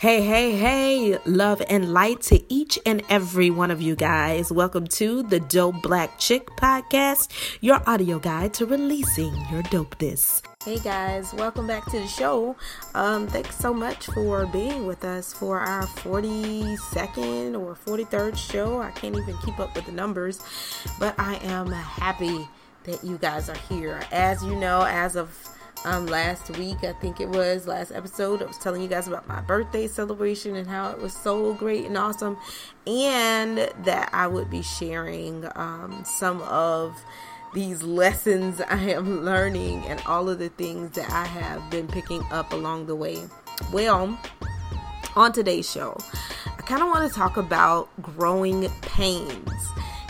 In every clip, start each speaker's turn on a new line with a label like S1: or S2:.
S1: Hey, hey, hey, love and light to each and every one of you guys. Welcome to the Dope Black Chick Podcast, your audio guide to releasing your dopeness. Hey guys, welcome back to the show. Um, thanks so much for being with us for our 42nd or 43rd show. I can't even keep up with the numbers, but I am happy that you guys are here. As you know, as of um, last week, I think it was last episode, I was telling you guys about my birthday celebration and how it was so great and awesome, and that I would be sharing um, some of these lessons I am learning and all of the things that I have been picking up along the way. Well, on today's show, I kind of want to talk about growing pains.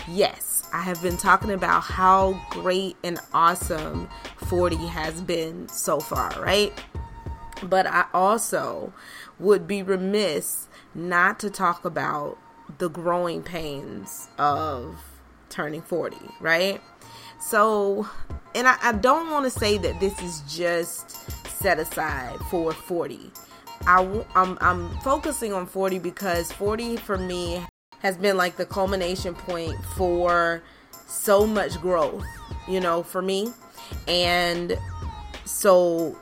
S1: Yes, I have been talking about how great and awesome 40 has been so far, right? But I also would be remiss not to talk about the growing pains of turning 40, right? So, and I, I don't want to say that this is just set aside for 40. I, I'm, I'm focusing on 40 because 40 for me has been like the culmination point for so much growth, you know, for me. And so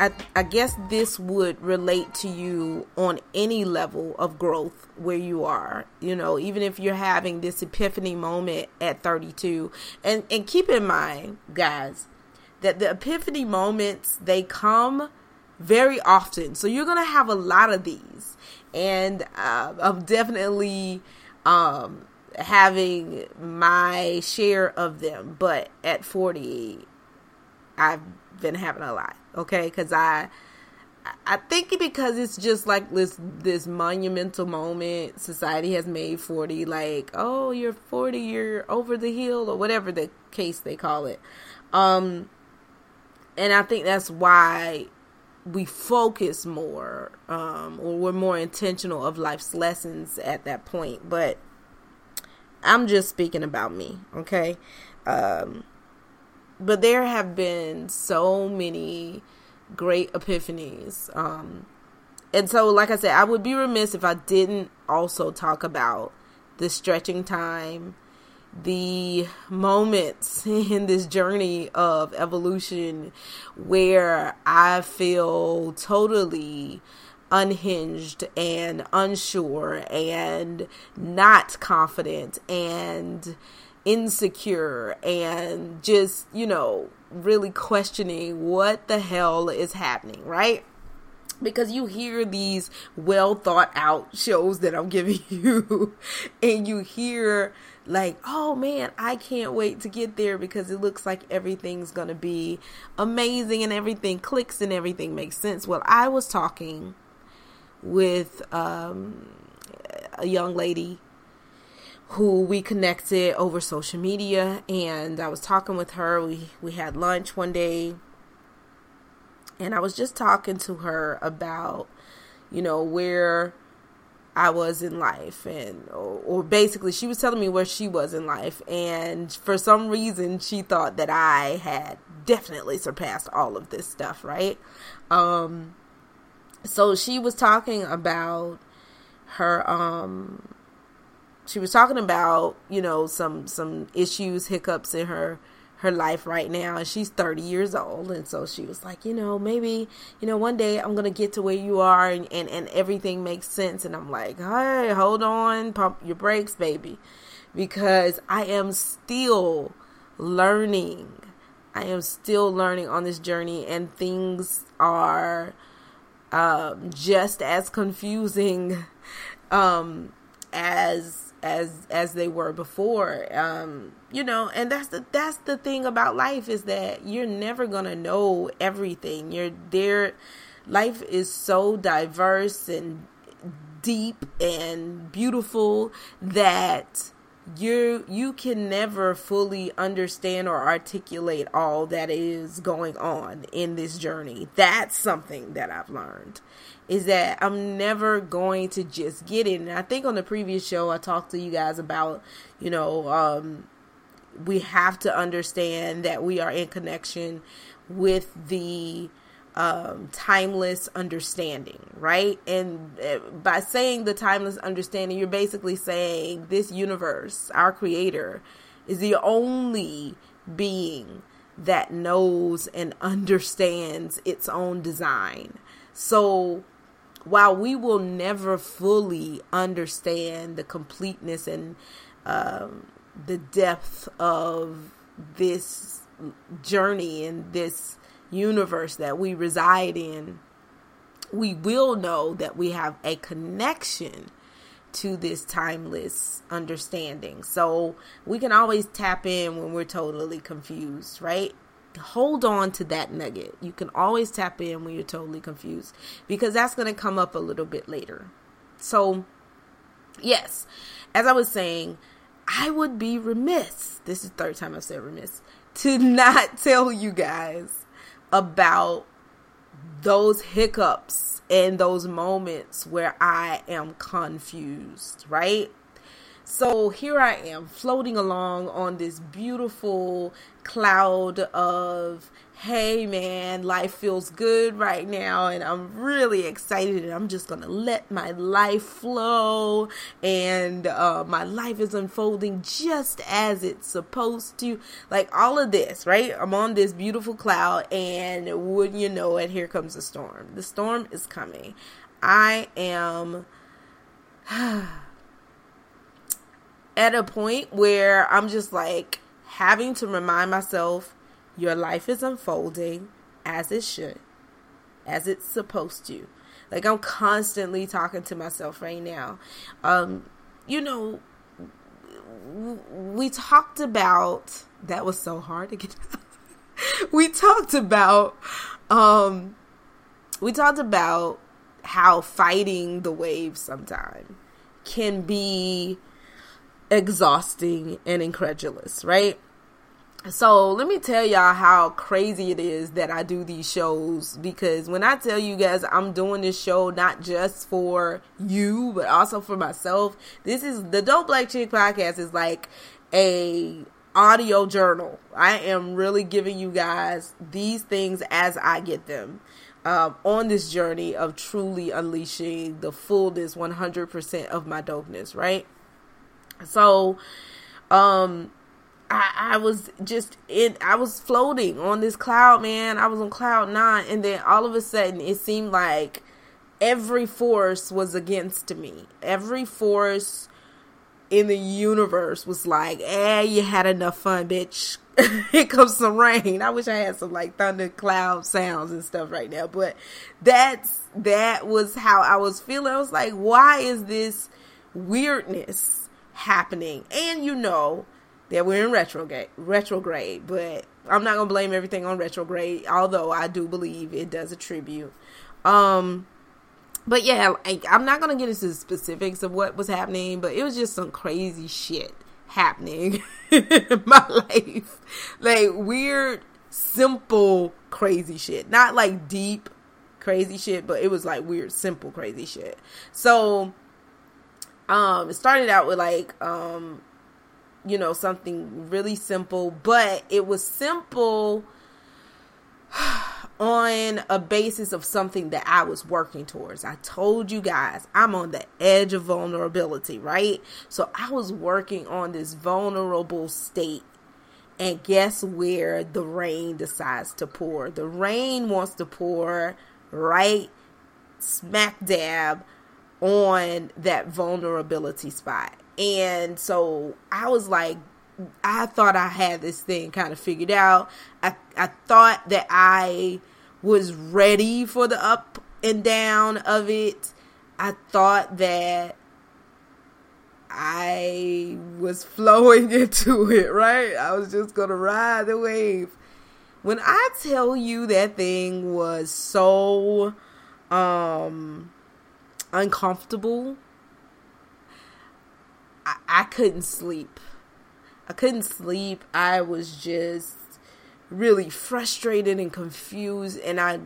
S1: I, I, guess this would relate to you on any level of growth where you are, you know, even if you're having this epiphany moment at 32. And, and keep in mind, guys, that the epiphany moments, they come very often. So you're to have a lot of these. And uh, I'm definitely um, having my share of them, but at 40, I've been having a lot. Okay, because I. I think because it's just like this this monumental moment society has made 40 like oh you're 40 you're over the hill or whatever the case they call it um and I think that's why we focus more um or we're more intentional of life's lessons at that point but I'm just speaking about me, okay? Um, but there have been so many great epiphanies. Um, and so, like I said, I would be remiss if I didn't also talk about the stretching time, the moments in this journey of evolution where I feel totally unhinged and unsure and not confident and insecure and just, you know, really questioning what the hell is happening, right? because you hear these well thought out shows that I'm giving you, and you hear, like, oh man, I can't wait to get there because it looks like everything's gonna be amazing and everything clicks and everything makes sense. Well, I was talking with um, a young lady who we connected over social media and I was talking with her. We we had lunch one day and I was just talking to her about you know where I was in life and or, or, basically she was telling me where she was in life and for some reason she thought that I had definitely surpassed all of this stuff right? Um so she was talking about her um she was talking about you know some some issues hiccups in her her life right now and she's 30 years old and so she was like you know maybe you know one day i'm gonna get to where you are and and, and everything makes sense and i'm like hey hold on pump your brakes baby because i am still learning. I am still learning on this journey and things are um, just as confusing um, as as as they were before um you know and that's the that's the thing about life is that you're never gonna know everything. You're there life is so diverse and deep and beautiful that you you can never fully understand or articulate all that is going on in this journey. That's something that i've learned is that i'm never going to just get it. And i think on the previous show i talked to you guys about you know um, we have to understand that we are in connection with the um, timeless understanding, right? And uh, by saying the timeless understanding, you're basically saying this universe, our creator, is the only being that knows and understands its own design. So while we will never fully understand the completeness and um, the depth of this journey and this universe that we reside in, we will know that we have a connection to this timeless understanding. So we can always tap in when we're totally confused, right? Hold on to that nugget. You can always tap in when you're totally confused because that's going to come up a little bit later. So, yes, as I was saying, I would be remiss. This is third time I've said remiss to not tell you guys about those hiccups and those moments where I am confused, right? So here I am floating along on this beautiful cloud of hey man, life feels good right now and I'm really excited and I'm just gonna let my life flow and uh, my life is unfolding just as it's supposed to. Like all of this, right? I'm on this beautiful cloud and wouldn't you know it, here comes the storm. The storm is coming. I am at a point where I'm just like having to remind myself your life is unfolding as it should, as it's supposed to. Like I'm constantly talking to myself right now. Um, you know, we talked about that was so hard to get. we talked about um we talked about how fighting the waves sometimes can be exhausting and incredulous, right? So let me tell y'all how crazy it is that I do these shows because when I tell you guys I'm doing this show not just for you but also for myself, this is the Dope Black Chick podcast is like a audio journal. I am really giving you guys these things as I get them. Um, on this journey of truly unleashing the fullness 100% of my dopeness, right? So, um, I, I was just in I was floating on this cloud, man. I was on cloud nine and then all of a sudden it seemed like every force was against me. Every force in the universe was like, eh, you had enough fun, bitch. Here comes some rain. I wish I had some like thunder cloud sounds and stuff right now. But that's that was how I was feeling. I was like, why is this weirdness happening? And you know, that we're in retrograde retrograde but i'm not gonna blame everything on retrograde although i do believe it does attribute. Um but yeah like, i'm not gonna get into the specifics of what was happening but it was just some crazy shit happening in my life. Like weird simple crazy shit. Not like deep crazy shit but it was like weird simple crazy shit. So um it started out with like um you know, something really simple, but it was simple on a basis of something that I was working towards. I told you guys I'm on the edge of vulnerability, right? So I was working on this vulnerable state. And guess where the rain decides to pour? The rain wants to pour right smack dab on that vulnerability spot. And so I was like, I thought I had this thing kind of figured out. I, I thought that I was ready for the up and down of it. I thought that I was flowing into it, right? I was just going to ride the wave. When I tell you that thing was so um uncomfortable I, I couldn't sleep. I couldn't sleep. I was just really frustrated and confused and I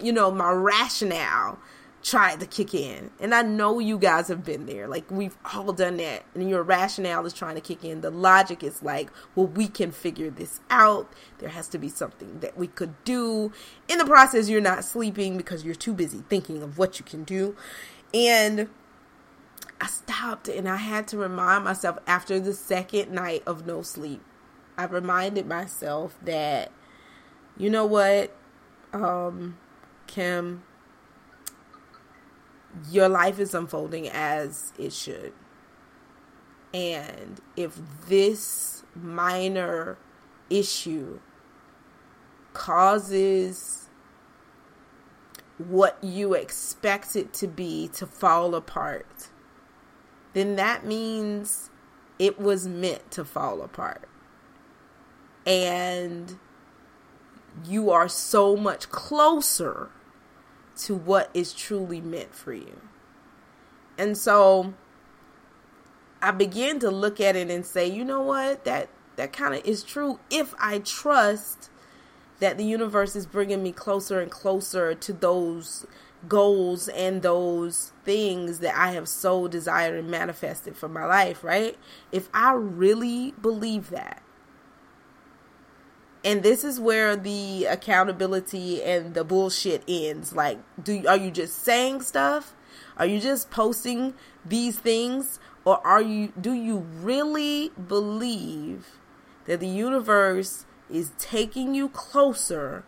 S1: you know my rationale tried to kick in. And I know you guys have been there. Like we've all done that. And your rationale is trying to kick in. The logic is like, well, we can figure this out. There has to be something that we could do. In the process, you're not sleeping because you're too busy thinking of what you can do. And I stopped and I had to remind myself after the second night of no sleep. I reminded myself that, you know what, um, Kim, your life is unfolding as it should. And if this minor issue causes what you expect it to be to fall apart, then that means it was meant to fall apart. And you are so much closer to what is truly meant for you. And so I began to look at it and say, you know what? That that kind of is true if I trust that the universe is bringing me closer and closer to those goals and those things that I have so desired and manifested for my life, right? If I really believe that, and this is where the accountability and the bullshit ends. Like do are you just saying stuff? Are you just posting these things? Or are you do you really believe that the universe is taking you closer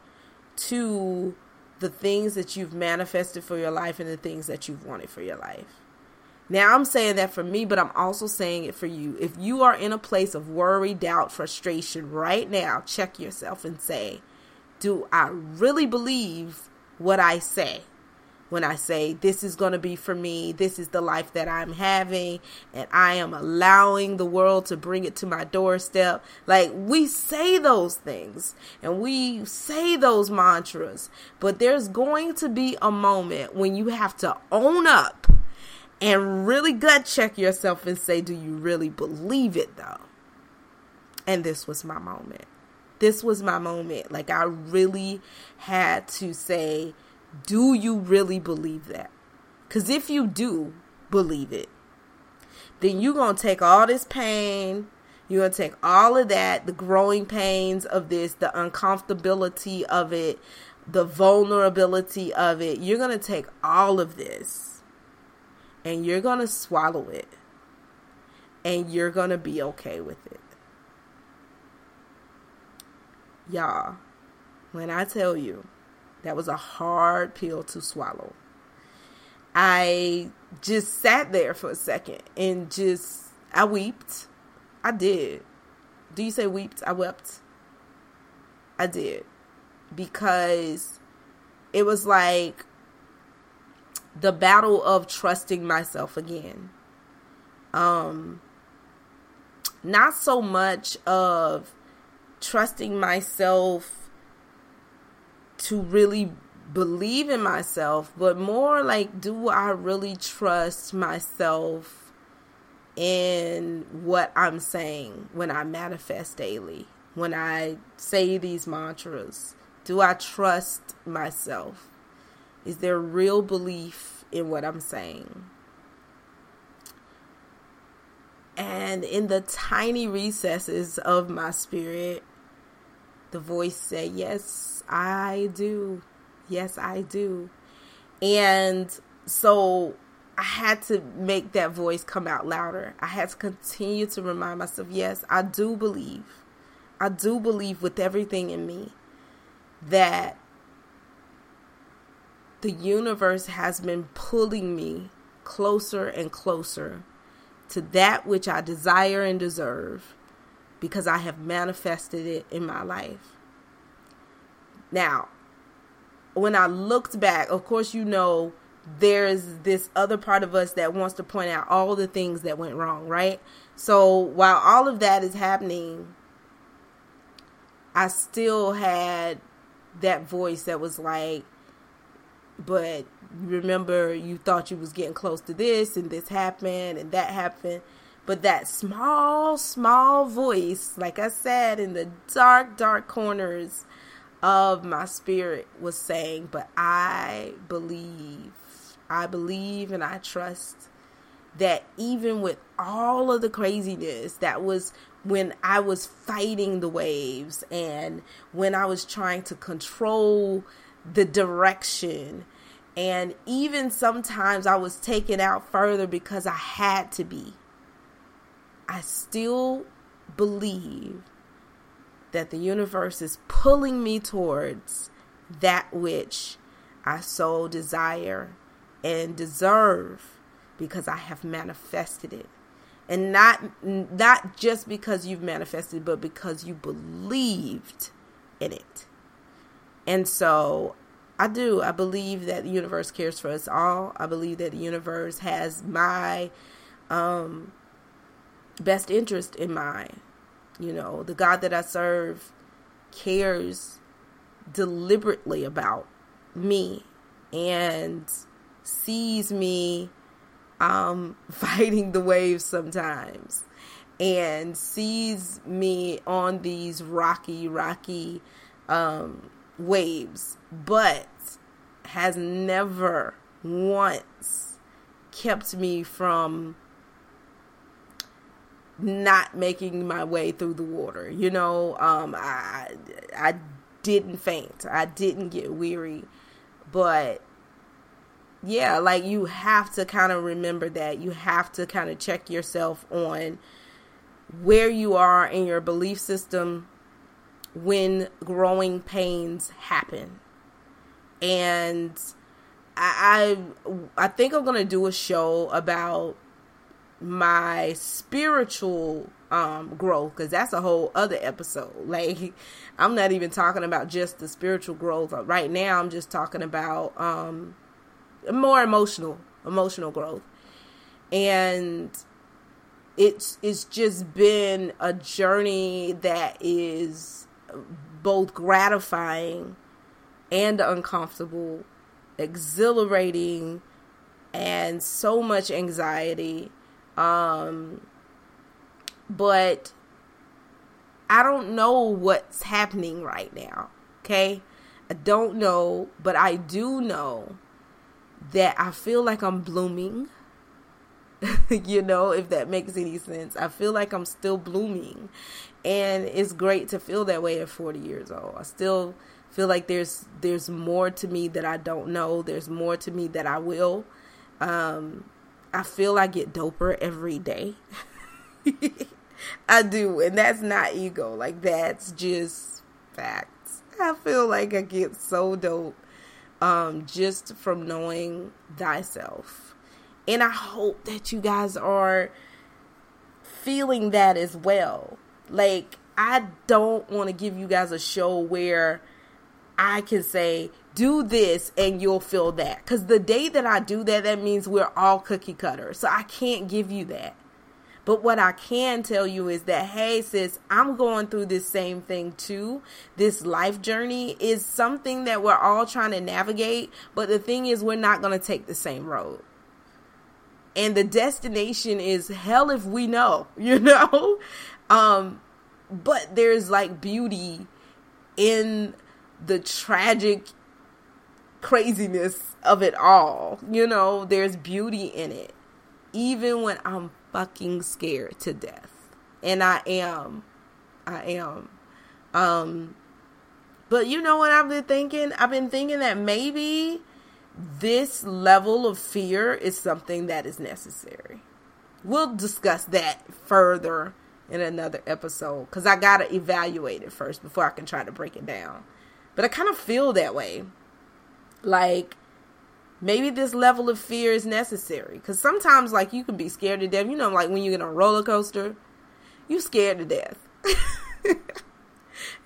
S1: to the things that you've manifested for your life and the things that you've wanted for your life now, I'm saying that for me, but I'm also saying it for you. If you are in a place of worry, doubt, frustration right now, check yourself and say, Do I really believe what I say? When I say, This is going to be for me, this is the life that I'm having, and I am allowing the world to bring it to my doorstep. Like, we say those things and we say those mantras, but there's going to be a moment when you have to own up and really gut check yourself and say, do you really believe it though? And this was my moment. This was my moment. Like, I really had to say, do you really believe that? Because if you do believe it, then you're going to take all this pain, you're going to take all of that, the growing pains of this, the uncomfortability of it, the vulnerability of it. You're going to take all of this and you're going to swallow it and you're going to be okay with it. Y'all, when I tell you that was a hard pill to swallow, I just sat there for a second and just, I wept. I did. Do you say wept? I wept. I did. Because it was like the battle of trusting myself again. Um not so much of trusting myself to really believe in myself, but more like do I really trust myself in what I'm saying when I manifest daily? When I say these mantras, do I trust myself? Is there real belief in what I'm saying? And in the tiny recesses of my spirit, the voice said, Yes, I do. Yes, I do. And so I had to make that voice come out louder. I had to continue to remind myself, Yes, I do believe. I do believe with everything in me that the universe has been pulling me closer and closer to that which I desire and deserve because I have manifested it in my life. Now, when I looked back, of course, you know, there's this other part of us that wants to point out all the things that went wrong, right? So while all of that is happening, I still had that voice that was like, but remember you thought you was getting close to this and this happened and that happened but that small small voice like i said in the dark dark corners of my spirit was saying but i believe I believe and I trust that even with all of the craziness that was when I was fighting the waves and when I was trying to control the direction and even sometimes I was taken out further because I had to be. I still believe that the universe is pulling me towards that which I so desire and deserve because I have manifested it. And not not just because you've manifested, but because you believed in it. And so I do. I believe that the universe cares for us all. I believe that the universe has my um, best interest in mind. You know, the God that I serve cares deliberately about me and sees me um, fighting the waves sometimes and sees me on these rocky, rocky um, waves, but has never once kept me from not making my way through the water. You know, um, I I didn't faint. I didn't get weary, but yeah, like you have to kind of remember that. You have to kind of check yourself on where you are in your belief system when growing pains happen. And I I, I think I'm gonna do a show about my spiritual um growth because that's a whole other episode like i'm not even talking about just the spiritual growth right now i'm just talking about um more emotional emotional growth and it's it's just been a journey that is both gratifying and uncomfortable, exhilarating, and so much anxiety. Um, but I don't know what's happening right now. Okay. I don't know, but I do know that I feel like I'm blooming. you know, if that makes any sense. I feel like I'm still blooming and it's great to feel that way at 40 years old. I still feel like there's there's more to me that I don't know. There's more to me that I will. Um, I feel I get doper every day. I do, and that's not ego. Like that's just facts. I feel like I get so dope um, just from knowing thyself. And I hope that you guys are feeling that as well. Like, I don't want to give you guys a show where I can say, do this and you'll feel that. Because the day that I do that, that means we're all cookie cutter. So I can't give you that. But what I can tell you is that, hey, sis, I'm going through this same thing too. This life journey is something that we're all trying to navigate. But the thing is, we're not going to take the same road. And the destination is hell if we know, you know? Um, but there's like beauty in the tragic craziness of it all. You know, there's beauty in it. Even when I'm fucking scared to death. And I am. I am. Um but you know what I've been thinking? I've been thinking that maybe this level of fear is something that is necessary. We'll discuss that further in another episode because I got to evaluate it first before I can try to break it down. But I kind of feel that way. Like, maybe this level of fear is necessary because sometimes, like, you can be scared to death. You know, like when you get on a roller coaster, you're scared to death.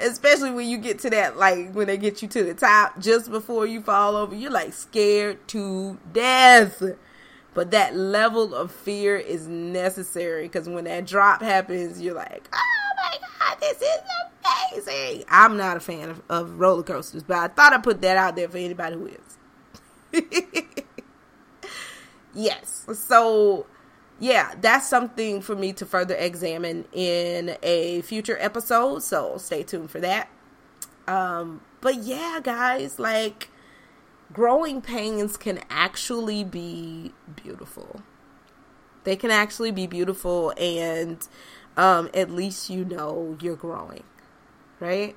S1: Especially when you get to that, like when they get you to the top just before you fall over, you're like scared to death. But that level of fear is necessary because when that drop happens, you're like, oh my God, this is amazing. I'm not a fan of, of roller coasters, but I thought I'd put that out there for anybody who is. yes. So, yeah, that's something for me to further examine in a future episode. So, stay tuned for that. Um, but yeah, guys, like growing pains can actually be beautiful. They can actually be beautiful, and um, at least you know you're growing, right?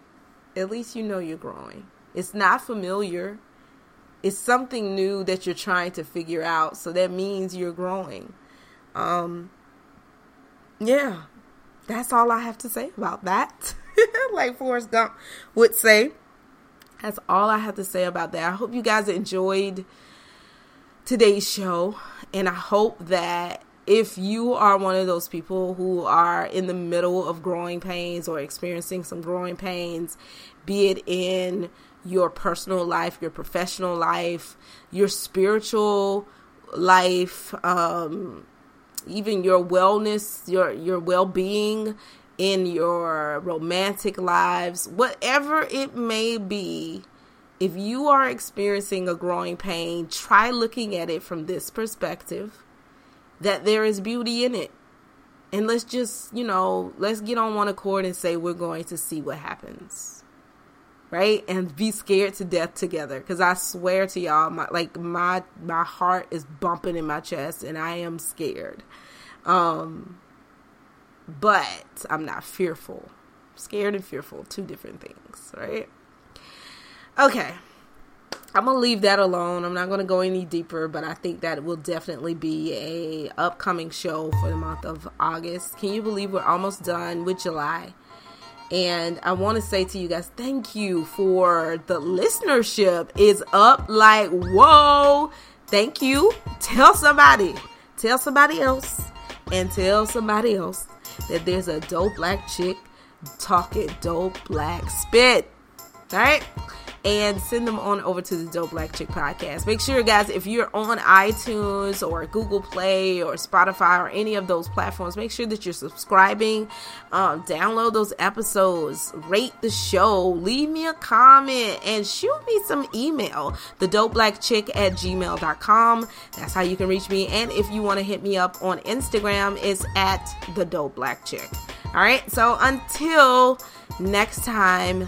S1: At least you know you're growing. It's not familiar, it's something new that you're trying to figure out. So that means you're growing. Um, yeah, that's all I have to say about that. like Forrest Gump would say. That's all I have to say about that. I hope you guys enjoyed today's show. And I hope that if you are one of those people who are in the middle of growing pains or experiencing some growing pains, be it in your personal life, your professional life, your spiritual life, um, even your wellness, your your well-being in your romantic lives, whatever it may be, if you are experiencing a growing pain, try looking at it from this perspective that there is beauty in it. And let's just, you know, let's get on one accord and say we're going to see what happens. Right? And be scared to death together cuz I swear to y'all my like my my heart is bumping in my chest and I am scared. Um but I'm not fearful. Scared and fearful, two different things, right? Okay. I'm gonna leave that alone. I'm not gonna go any deeper, but I think that will definitely be a upcoming show for the month of August. Can you believe we're almost done with July? And I want to say to you guys, thank you for the listenership is up like whoa. Thank you. Tell somebody. Tell somebody else. And tell somebody else that there's a dope black chick talking dope black spit. Right? And send them on over to the Dope Black Chick podcast. Make sure, guys, if you're on iTunes or Google Play or Spotify or any of those platforms, make sure that you're subscribing. Um, download those episodes, rate the show, leave me a comment, and shoot me some email. The Dope Black Chick at gmail.com. That's how you can reach me. And if you want to hit me up on Instagram, it's at the Dope Black Chick. All right, so until next time.